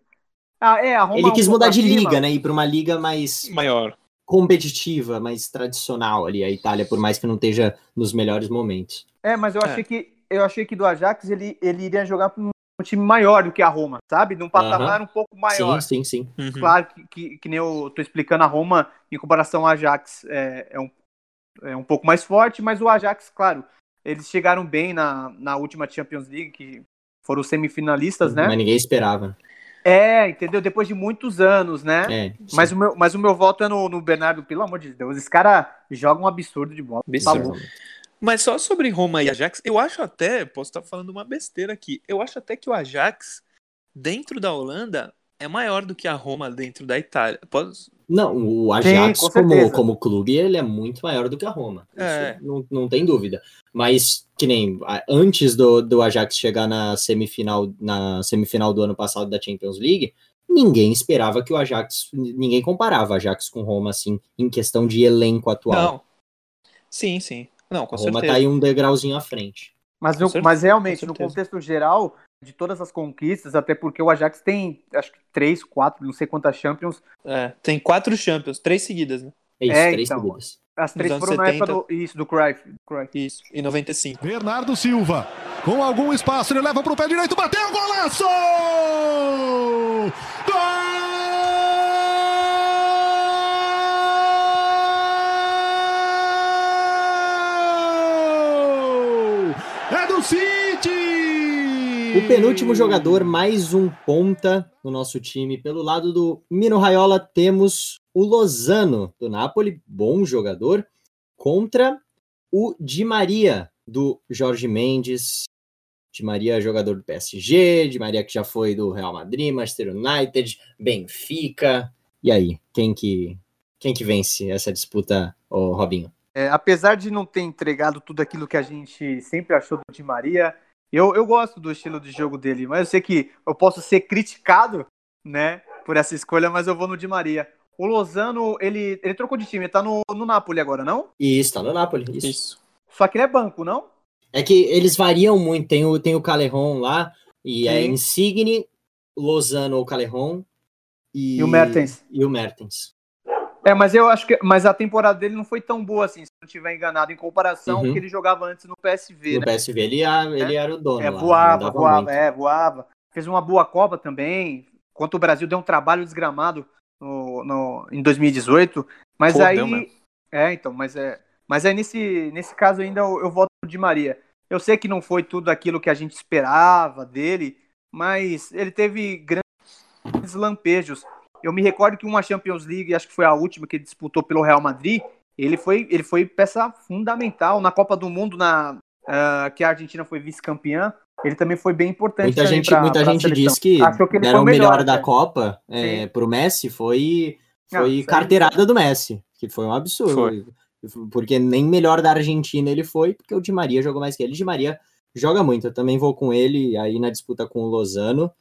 Ah, é, a Roma Ele um quis pouco mudar de acima. liga, né? Ir pra uma liga mais Maior. competitiva, mais tradicional ali, a Itália, por mais que não esteja nos melhores momentos. É, mas eu É. achei que eu achei que do Ajax ele, ele iria jogar para um time maior do que a Roma, sabe? Num patamar um pouco maior. Sim, sim, sim. Uhum. Claro que, que, que nem eu tô explicando, a Roma, em comparação ao Ajax, é, é, um, é um pouco mais forte, mas o Ajax, claro, eles chegaram bem na, na última Champions League, que foram semifinalistas, né? Mas ninguém esperava. É, entendeu? Depois de muitos anos, né? É, Mas o, meu, mas o meu voto é no, no Bernardo, pelo amor de Deus. Esse cara joga um absurdo de bola. Absurdo. Tá. Mas só sobre Roma e Ajax, eu acho até, posso estar falando uma besteira aqui, eu acho até que o Ajax, dentro da Holanda, é maior do que a Roma dentro da Itália. Posso... Não, o Ajax com como, como clube, ele é muito maior do que a Roma. Isso É. não, não tem dúvida. Mas, que nem antes do, do Ajax chegar na semifinal, na semifinal do ano passado da Champions League, ninguém esperava que o Ajax. Ninguém comparava Ajax com Roma, assim, em questão de elenco atual. Não. Sim, sim. Não, com a Roma certeza. tá aí um degrauzinho à frente. Mas, certeza, mas realmente, no contexto geral, de todas as conquistas, até porque o Ajax tem, acho que três, quatro, não sei quantas Champions. É, tem quatro Champions, três seguidas, né? É isso, É, três então. seguidas. As três foram na época 70. do, isso, do Cruyff. do Cruyff. Isso, e 95. Bernardo Silva, com algum espaço, ele leva pro pé direito, bateu, golaço! Gol! É do City! O penúltimo jogador, mais um ponta no nosso time. Pelo lado do Mino Raiola, temos o Lozano, do Napoli, bom jogador, contra o Di Maria, do Jorge Mendes. Di Maria, jogador do PSG, Di Maria que já foi do Real Madrid, Manchester United, Benfica. E aí, quem que, quem que vence essa disputa, ô Robinho? É, apesar de não ter entregado tudo aquilo que a gente sempre achou do Di Maria, eu, eu gosto do estilo de jogo dele, mas eu sei que eu posso ser criticado, né, por essa escolha, mas eu vou no Di Maria. O Lozano, ele, ele trocou de time, ele tá no, no Napoli agora, não? Isso, tá no Napoli. Isso. Isso. Só que ele é banco, não? É que eles variam muito. Tem o, tem o Calerron lá, e é Sim. Insigne, Lozano ou Calerron. E, E o Mertens. E o Mertens. É, mas eu acho que. Mas a temporada dele não foi tão boa assim, se não estiver enganado, em comparação Uhum. ao que ele jogava antes no PSV, No né? PSV ele, era- ele era o dono. É, lá, voava, voava, muito. é, voava. Fez uma boa Copa também. Enquanto o Brasil deu um trabalho desgramado no, no- em 2018. Mas Pô, aí. deu. É, então, mas é. Mas aí nesse, nesse caso ainda eu, eu voto Di Maria. Eu sei que não foi tudo aquilo que a gente esperava dele, mas ele teve grandes lampejos. Eu me recordo que uma Champions League, acho que foi a última que ele disputou pelo Real Madrid, ele foi, ele foi peça fundamental na Copa do Mundo, na, ah, que a Argentina foi vice-campeã. Ele também foi bem importante. Muita gente, pra- muita pra gente diz que, que deram foi o melhor, melhor da até. Copa é, Sim. pro Messi foi, foi carteirada do Messi, que foi um absurdo. Porque nem melhor da Argentina ele foi, porque o Di Maria jogou mais que ele. O Di Maria joga muito, eu também vou com ele aí na disputa com o Lozano.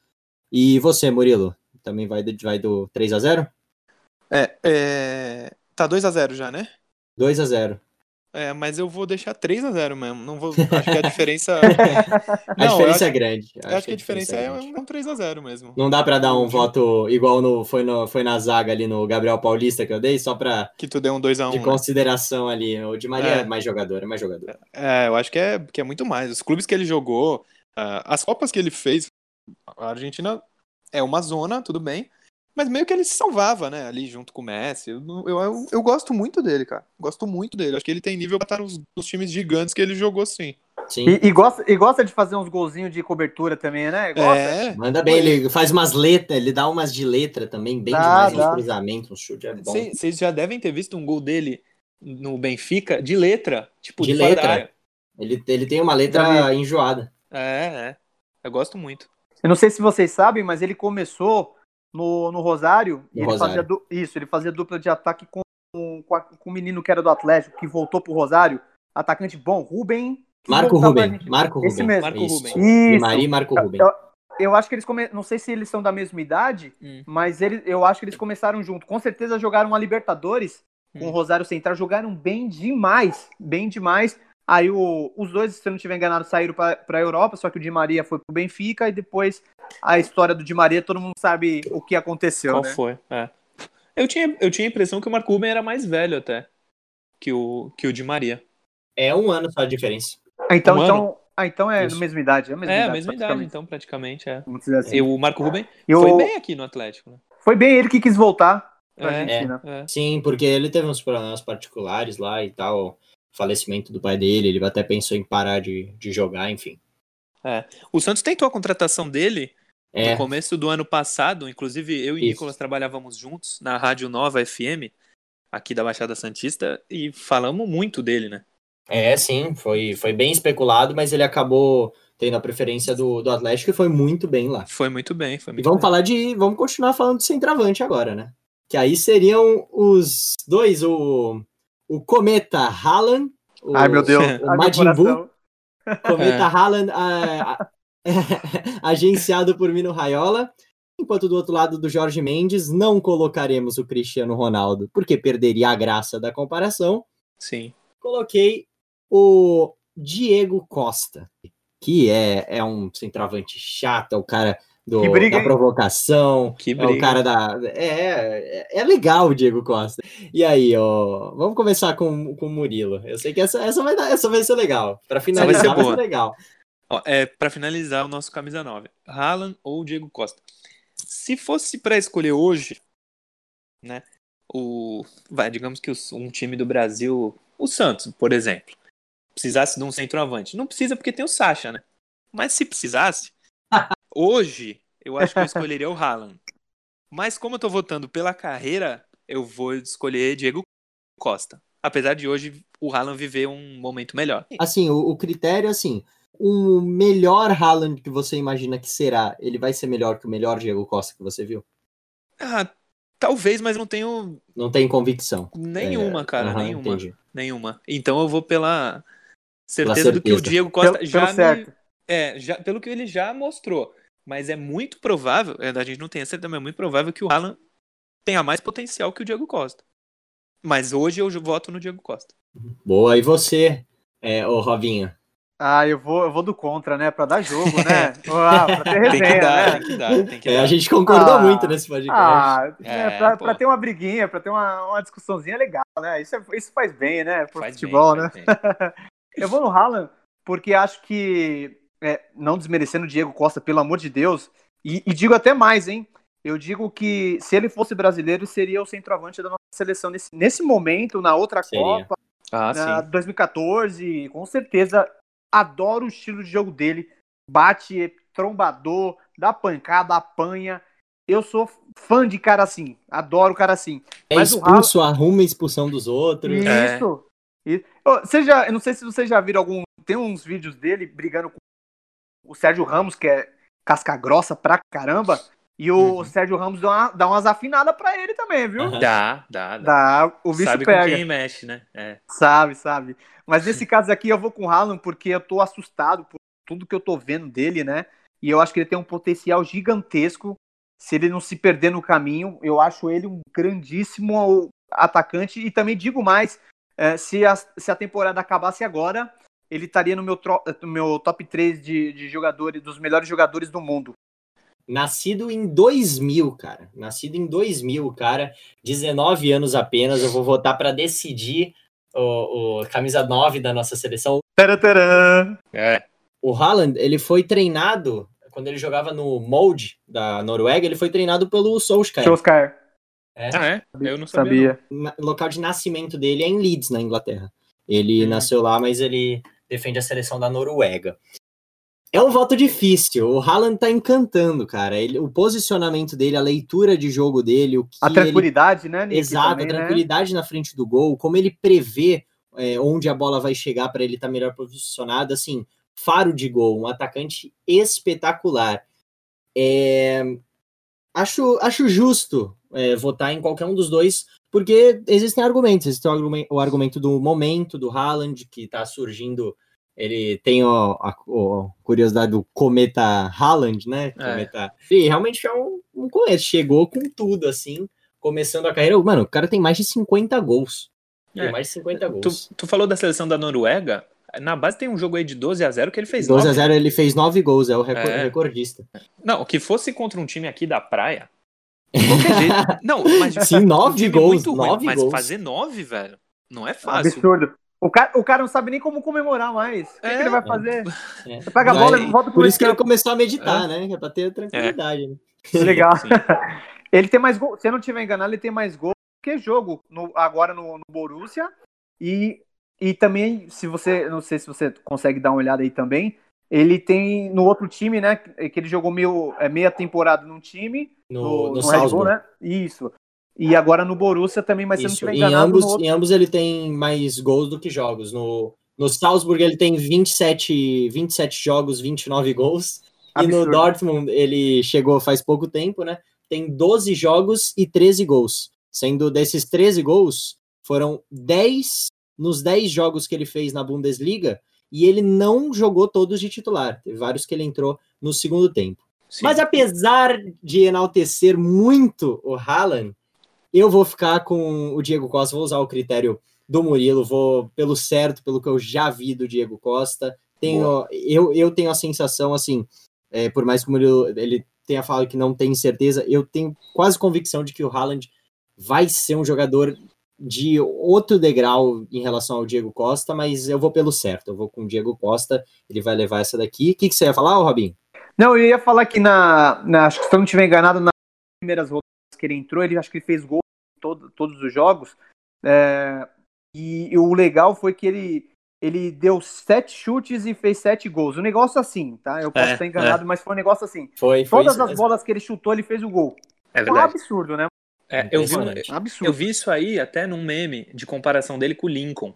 E você, Murilo? Também vai do, vai do 3 a 0 É, é... Tá 2x0 já, né? 2 a 0 É, mas eu vou deixar 3x0 mesmo. Não vou. Acho que a diferença. A Não, eu diferença acho- é grande. Eu acho que a diferença é grande. um 3x0 mesmo. Não dá pra dar um voto igual no, foi, no, foi na zaga ali no Gabriel Paulista que eu dei, só pra Que tu deu um 2x1. de né? consideração ali. O Di Maria é. É. mais jogador, é mais jogador. É, eu acho que é, que é muito mais. Os clubes que ele jogou, ah, as Copas que ele fez, a Argentina é uma zona, tudo bem, mas meio que ele se salvava, né, ali junto com o Messi. Eu, eu, eu, eu gosto muito dele, cara. Gosto muito dele. Acho que ele tem nível pra estar nos, nos times gigantes que ele jogou sim. Sim. E, e gosta, e gosta de fazer uns golzinhos de cobertura também, né? Gosta. É, Manda bem, ele faz umas letras, ele dá umas de letra também, bem Dá, demais dá. nos cruzamentos, um chute é bom. vocês já devem ter visto um gol dele no Benfica de letra, tipo, De de, letra? Ele, ele tem uma letra enjoada. É, é. Eu gosto muito. Eu não sei se vocês sabem, mas ele começou no, no Rosário. No e ele Rosário. fazia du- isso, ele fazia dupla de ataque com, com, a- com o menino que era do Atlético, que voltou pro Rosário. Atacante bom, Rubem. Marco Rubem. Marco Esse Rubem. mesmo. Marco Isso. Rubem. Isso. Maria Marco Rubem. Eu, eu acho que eles come... não sei se eles são da mesma idade, Hum. mas ele, eu acho que eles começaram junto. Com certeza jogaram uma Libertadores com Hum. o Rosário Central, jogaram bem demais, bem demais. Aí o- os dois, se eu não estiver enganado, saíram para a Europa, só que o Di Maria foi pro Benfica e depois a história do Di Maria, todo mundo sabe o que aconteceu, Qual né? foi? É. Eu, tinha, eu tinha a impressão que o Marco Ruben era mais velho até que o, que o Di Maria. É um ano só a diferença. Ah, então, Um então, ah, então é Isso. na mesma idade, é a mesma É, idade. a mesma idade, então, praticamente, é. Vamos dizer assim. E o Marco Ruben o- foi bem aqui no Atlético, né? Foi bem ele que quis voltar pra É, Argentina. é. Sim, porque ele teve uns problemas particulares lá e tal. Falecimento do pai dele, ele até pensou em parar de, de jogar, enfim. O Santos tentou a contratação dele É, no começo do ano passado, inclusive eu e Isso. Nicolas trabalhávamos juntos na Rádio Nova FM, aqui da Baixada Santista, e falamos muito dele, né? é, sim, foi, foi bem especulado, mas ele acabou tendo a preferência do, do Atlético e foi muito bem lá. Foi muito bem, foi E muito vamos bem. falar de. Vamos continuar falando de centroavante agora, né? Que aí seriam os dois, o, o Cometa Haaland. O, Ai, meu Deus. O Ai, Majin Buu. Cometa É. Haaland, a- a- agenciado por Mino Raiola. Enquanto do outro lado do Jorge Mendes, não colocaremos o Cristiano Ronaldo, porque perderia a graça da comparação. Sim. Coloquei o Diego Costa, que é, é um centroavante chato, é o cara do, da provocação, Que é o briga. cara da. É, é, é legal o Diego Costa. E aí, ó, vamos começar com, com o Murilo. Eu sei que essa, essa, vai, dar, essa vai ser legal. Para finalizar, ser vai ser, boa. legal. Ó, é, para finalizar o nosso camisa 9, Haaland ou Diego Costa. Se fosse para escolher hoje, né, o vai, digamos que os- um time do Brasil, o Santos, por exemplo, precisasse de um centroavante. Não precisa porque tem o Sacha, né? Mas se precisasse, hoje eu acho que eu escolheria o Haaland. Mas como eu tô votando pela carreira, eu vou escolher Diego Costa. Apesar de hoje o Haaland viver um momento melhor. Assim, o, o critério, assim, o melhor Haaland que você imagina que será, ele vai ser melhor que o melhor Diego Costa que você viu? Ah, talvez, mas não tenho Não tem convicção. nenhuma, É, cara, aham, nenhuma. entendi. Nenhuma. Então eu vou pela certeza, do que o certeza. Diego Costa Pelo, já pelo me- certo. é, já pelo que ele já mostrou. Mas é muito provável, é, a gente não tem certeza, mas é muito provável que o Alan tenha mais potencial que o Diego Costa. Mas hoje eu voto no Diego Costa. Boa, e você, é, ô Robinho? Ah, eu vou, eu vou do contra, né? Pra dar jogo, né? Ah, pra ter Tem que resenha, dar, né? tem que dar, tem que É, dar. a gente concordou Ah, muito nesse podcast. Ah, né, É, pra, pra ter uma briguinha, pra ter uma, uma discussãozinha legal, né? Isso, é- isso faz bem, né? Pro Faz bem, futebol, né? bem. Eu vou no Haaland porque acho que, é, não desmerecendo o Diego Costa, pelo amor de Deus, e, e digo até mais, hein? Eu digo que se ele fosse brasileiro, seria o centroavante da nossa seleção nesse, nesse momento, na outra Seria. Copa, Ah, na sim. 2014, com certeza. Adoro o estilo de jogo dele. Bate, é trombador, dá pancada, apanha. Eu sou fã de cara assim. Adoro cara assim. É mas o expulso, arruma a expulsão dos outros. É. Isso. Isso. Ô, Você já, eu não sei se vocês já viram algum. Tem uns vídeos dele brigando com o Sérgio Ramos, que é casca grossa pra caramba. E o Uhum. Sérgio Ramos dá, uma, dá umas afinadas pra ele também, viu? Aham. Dá, dá, dá. Dá, o bicho Sabe pega. com quem mexe, né? É. Sabe, sabe. Mas nesse caso aqui eu vou com o Haaland porque eu tô assustado por tudo que eu tô vendo dele, né? E eu acho que ele tem um potencial gigantesco. Se ele não se perder no caminho, eu acho ele um grandíssimo atacante. E também digo mais, eh, se, a, se a temporada acabasse agora, ele estaria no meu, tro- no meu top 3 de, de jogadores, dos melhores jogadores do mundo. Nascido em 2000, cara. Nascido em 2000, cara. 19 anos apenas. Eu vou votar para decidir o, o camisa 9 da nossa seleção. Taratã! É. O Haaland, ele foi treinado, quando ele jogava no Molde da Noruega, ele foi treinado pelo Solskjaer. Oscar, Ah, é? Eu não sabia. sabia. Na- O local de nascimento dele é em Leeds, na Inglaterra. Ele Hum. nasceu lá, mas ele defende a seleção da Noruega. É um voto difícil. O Haaland tá encantando, cara. Ele, o posicionamento dele, a leitura de jogo dele, o que A ele tranquilidade, né, Nick? Exato, também, a né? tranquilidade na frente do gol, como ele prevê é, onde a bola vai chegar para ele estar melhor posicionado, assim, faro de gol, um atacante espetacular. É, acho, acho justo é, votar em qualquer um dos dois, porque existem argumentos. Existe o argumento, do momento do Haaland, que está surgindo. Ele tem ó, a, ó, curiosidade do cometa Haaland, né? É. Cometa. E realmente é um, um começo. Chegou com tudo, assim, começando a carreira. Mano, o cara tem mais de 50 gols. Tem É. mais de 50 Tu, gols. tu falou da seleção da Noruega. Na base tem um jogo aí de 12 a 0 que ele fez 12 a 9. 0 ele fez 9 gols, é o É. recordista. Não, que fosse contra um time aqui da praia. De qualquer jeito. Não, mas Sim, nove um time gols, muito ruim, nove mas gols. fazer 9, velho, não é fácil. Absurdo. O cara, o cara não sabe nem como comemorar mais. O que, É. que ele vai fazer? É. Você pega a bola e volta pro Por isso que ele começou a meditar, né? É pra ter tranquilidade. né? Legal. Sim. Ele tem mais gol. Se eu não tiver enganado, ele tem mais gol que jogo no- agora no, no Borussia. E e também, se você, não sei se você consegue dar uma olhada aí também, ele tem no outro time, né? Que ele jogou meio, é, meia temporada num time, No, no, no, Red Bull, né? Isso. E agora no Borussia também, mas se eu não Isso. estiver Em, ambos, outro- em ambos ele tem mais gols do que jogos. No, no Salzburg ele tem 27, 27 jogos, 29 gols. E no Absurdo. Dortmund ele chegou faz pouco tempo, né? Tem 12 jogos e 13 gols. Sendo desses 13 gols, foram 10 nos 10 jogos que ele fez na Bundesliga. E ele não jogou todos de titular. Teve vários que ele entrou no segundo tempo. Sim. Mas apesar de enaltecer muito o Haaland, eu vou ficar com o Diego Costa, vou usar o critério do Murilo, vou pelo certo, pelo que eu já vi do Diego Costa. Tenho, eu, eu tenho a sensação, assim, é, por mais que o Murilo ele tenha falado que não tem certeza, eu tenho quase convicção de que o Haaland vai ser um jogador de outro degrau em relação ao Diego Costa, mas eu vou pelo certo, eu vou com o Diego Costa, ele vai levar essa daqui. O que, que você ia falar, ô, Robinho? Não, eu ia falar que na, na- Acho que se eu não estiver enganado, nas primeiras rodadas que ele entrou, ele acho que ele fez gol em todo- todos os jogos. É, e, e o legal foi que ele, ele deu sete chutes e fez sete gols. Um negócio assim, tá? Eu posso É, estar enganado, mas foi um negócio assim. Foi, foi Todas isso as mesmo. bolas que ele chutou, ele fez o gol. É É um verdade. absurdo, né? É, eu, vi eu vi isso aí até num meme de comparação dele com o Lincoln,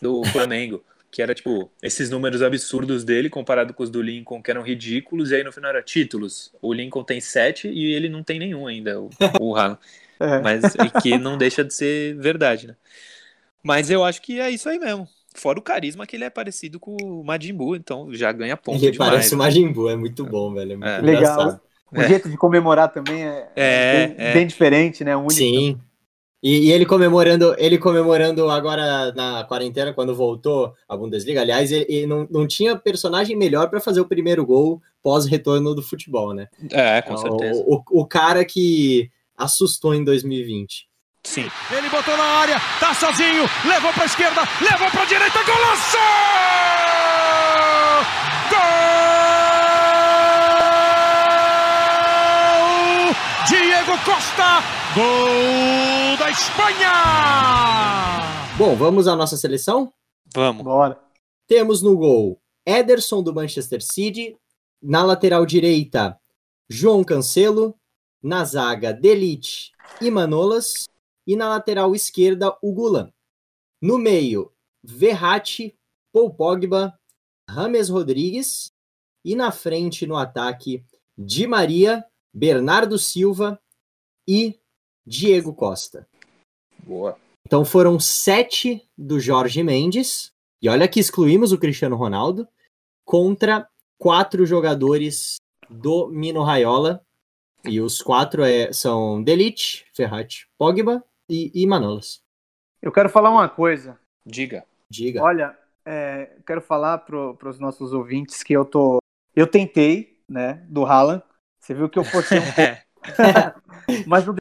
do Flamengo. Que era tipo, esses números absurdos dele comparado com os do Lincoln, que eram ridículos, e aí no final era títulos. O Lincoln tem sete e ele não tem nenhum ainda, o, o Haaland. É. Mas e que não deixa de ser verdade, né? Mas eu acho que é isso aí mesmo. Fora o carisma que ele é parecido com o Majin Buu, então já ganha ponto Ele demais. parece o Majin Buu, é muito bom, velho. É muito É. Legal. O É. jeito de comemorar também é, É, bem, é. bem diferente, né? Único. Sim. E, e ele comemorando, ele comemorando agora na quarentena, quando voltou à Bundesliga. Aliás, ele, ele não, não tinha personagem melhor para fazer o primeiro gol pós-retorno do futebol, né? É, com certeza. O, o, o cara que assustou em 2020. Sim. Ele botou na área, tá sozinho, levou pra esquerda, levou pra direita, golaço! Diego Costa, gol da Espanha! Bom, vamos à nossa seleção? Vamos. Bora. Temos no gol Ederson do Manchester City, na lateral direita João Cancelo, na zaga Delite e Manolas e na lateral esquerda o Gulan. No meio Verratti, Paul Pogba, Rames Rodrigues e na frente no ataque Di Maria, Bernardo Silva e Diego Costa. Boa. Então foram sete do Jorge Mendes, e olha que excluímos o Cristiano Ronaldo, contra quatro jogadores do Mino Raiola. E os quatro é, são Delite, Ferrat, Pogba e, e Manolas. Eu quero falar uma coisa. Diga. Diga. Olha, é, quero falar para os nossos ouvintes que eu tô. Eu tentei, né, do Haaland. Você viu que eu forcei um pouco, mas não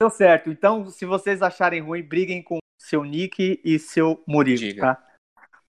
deu certo. Então, se vocês acharem ruim, briguem com seu Nick e seu Murilo, tá?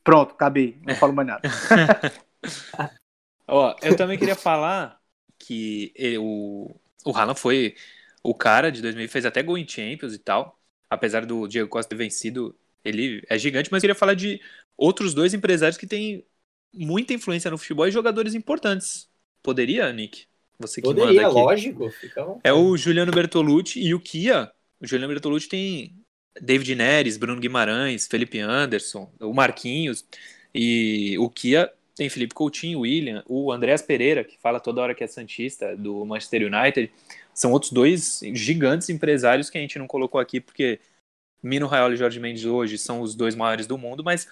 Pronto, acabei. Não falo mais nada. Ó, eu também queria falar que ele- o, o Haaland foi o cara de 2000, fez até gol em Champions e tal. Apesar do Diego Costa ter vencido, ele é gigante, mas eu queria falar de outros dois empresários que têm muita influência no futebol e jogadores importantes. Poderia, Nick? Você que Poderia, manda aqui. lógico. Fica. É o Juliano Bertolucci e o Kia. O Juliano Bertolucci tem David Neres, Bruno Guimarães, Felipe Anderson, o Marquinhos. E o Kia tem Felipe Coutinho, William, o Andreas Pereira, que fala toda hora que é Santista, do Manchester United. São outros dois gigantes empresários que a gente não colocou aqui, porque Mino Raiola e Jorge Mendes hoje são os dois maiores do mundo, mas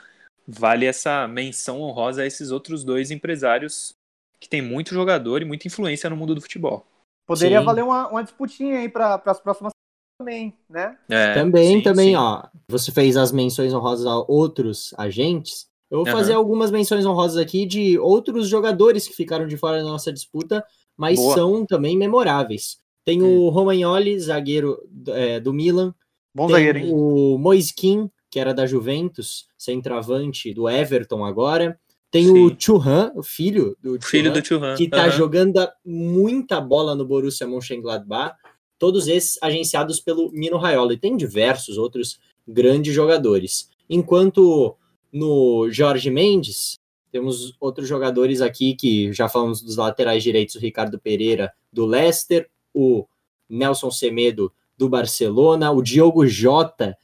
vale essa menção honrosa a esses outros dois empresários que têm muito jogador e muita influência no mundo do futebol. Poderia Sim. valer uma, uma disputinha aí para as próximas também, né? É, Também, sim, também, sim. ó. Você fez as menções honrosas a outros agentes. Eu vou Aham. fazer algumas menções honrosas aqui de outros jogadores que ficaram de fora da nossa disputa, mas Boa. são também memoráveis. Tem o Romagnoli, zagueiro é, do Milan. Bom Tem zagueiro, hein? o Moiskin, que era da Juventus, centroavante do Everton agora. Tem Sim. o Churran, o filho do Filho Thuram, do que tá aham. jogando muita bola no Borussia Mönchengladbach. Todos esses agenciados pelo Mino Raiola. E tem diversos outros grandes jogadores. Enquanto no Jorge Mendes, temos outros jogadores aqui que já falamos dos laterais direitos, o Ricardo Pereira do Leicester, o Nelson Semedo do Barcelona, o Diogo Jota,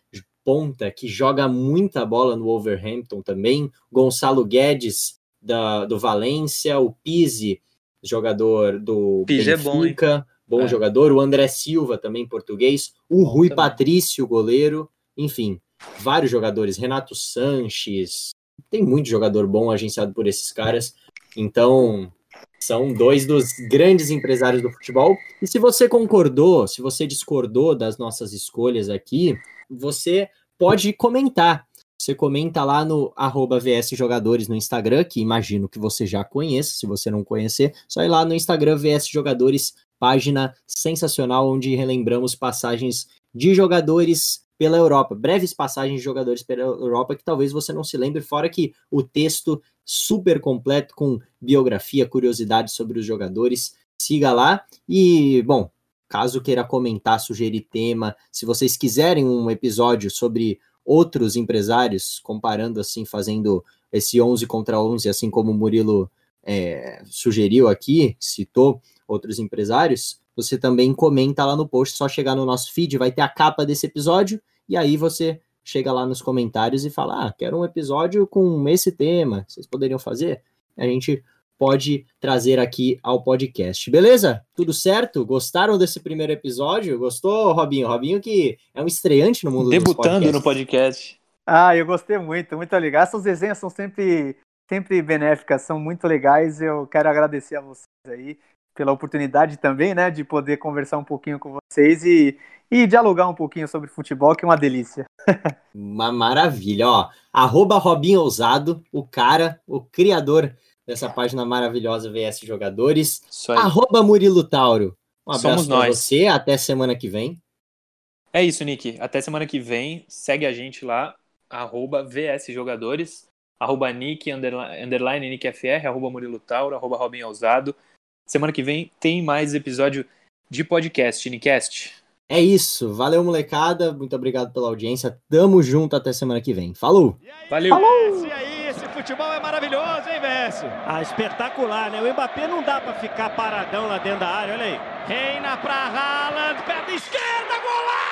ponta, que joga muita bola no Wolverhampton também, Gonçalo Guedes da, do Valência, o Pizzi, jogador do Pizzi Benfica, é bom, bom É. jogador, o André Silva também português, o Bom Rui também. Patrício, goleiro, enfim, vários jogadores, Renato Sanches, tem muito jogador bom agenciado por esses caras, então são dois dos grandes empresários do futebol. E se você concordou, se você discordou das nossas escolhas aqui, você pode comentar. Você comenta lá no arroba VS Jogadores no Instagram, que imagino que você já conheça. Se você não conhecer, só ir lá no Instagram VS Jogadores, página sensacional onde relembramos passagens de jogadores pela Europa, breves passagens de jogadores pela Europa que talvez você não se lembre, fora que o texto super completo com biografia, curiosidades sobre os jogadores. Siga lá e, bom, caso queira comentar, sugerir tema, se vocês quiserem um episódio sobre outros empresários, comparando assim, fazendo esse 11 contra 11, assim como o Murilo é, sugeriu aqui, citou outros empresários, você também comenta lá no post, só chegar no nosso feed, vai ter a capa desse episódio, e aí você chega lá nos comentários e fala, ah, quero um episódio com esse tema, vocês poderiam fazer? A gente pode trazer aqui ao podcast. Beleza? Tudo certo? Gostaram desse primeiro episódio? Gostou, Robinho? Robinho que é um estreante no mundo dos Debutando no podcast. Ah, eu gostei muito, muito legal. Essas resenhas são sempre, sempre benéficas, são muito legais. Eu quero agradecer a vocês aí pela oportunidade também, né, de poder conversar um pouquinho com vocês e, e dialogar um pouquinho sobre futebol, que é uma delícia. Uma maravilha, ó. Arroba Robinho Ousado, o cara, o criador dessa página maravilhosa VS Jogadores. Isso aí. Arroba Murilo Tauro. Um abraço Somos pra nós. você, até semana que vem. É isso, Nick. Até semana que vem. Segue a gente lá, arroba VS Jogadores, arroba Nick, underline, underline Nick FR, arroba Murilo Tauro, arroba Robin Ousado. Semana que vem tem mais episódio de podcast, Nickcast. É isso, valeu molecada, muito obrigado pela audiência, tamo junto até semana que vem. Falou! Valeu! E aí, esse futebol é maravilhoso, hein, Vécio? Ah, espetacular, né? O Mbappé não dá pra ficar paradão lá dentro da área, olha aí. Reina pra Haaland, perna esquerda, golaço!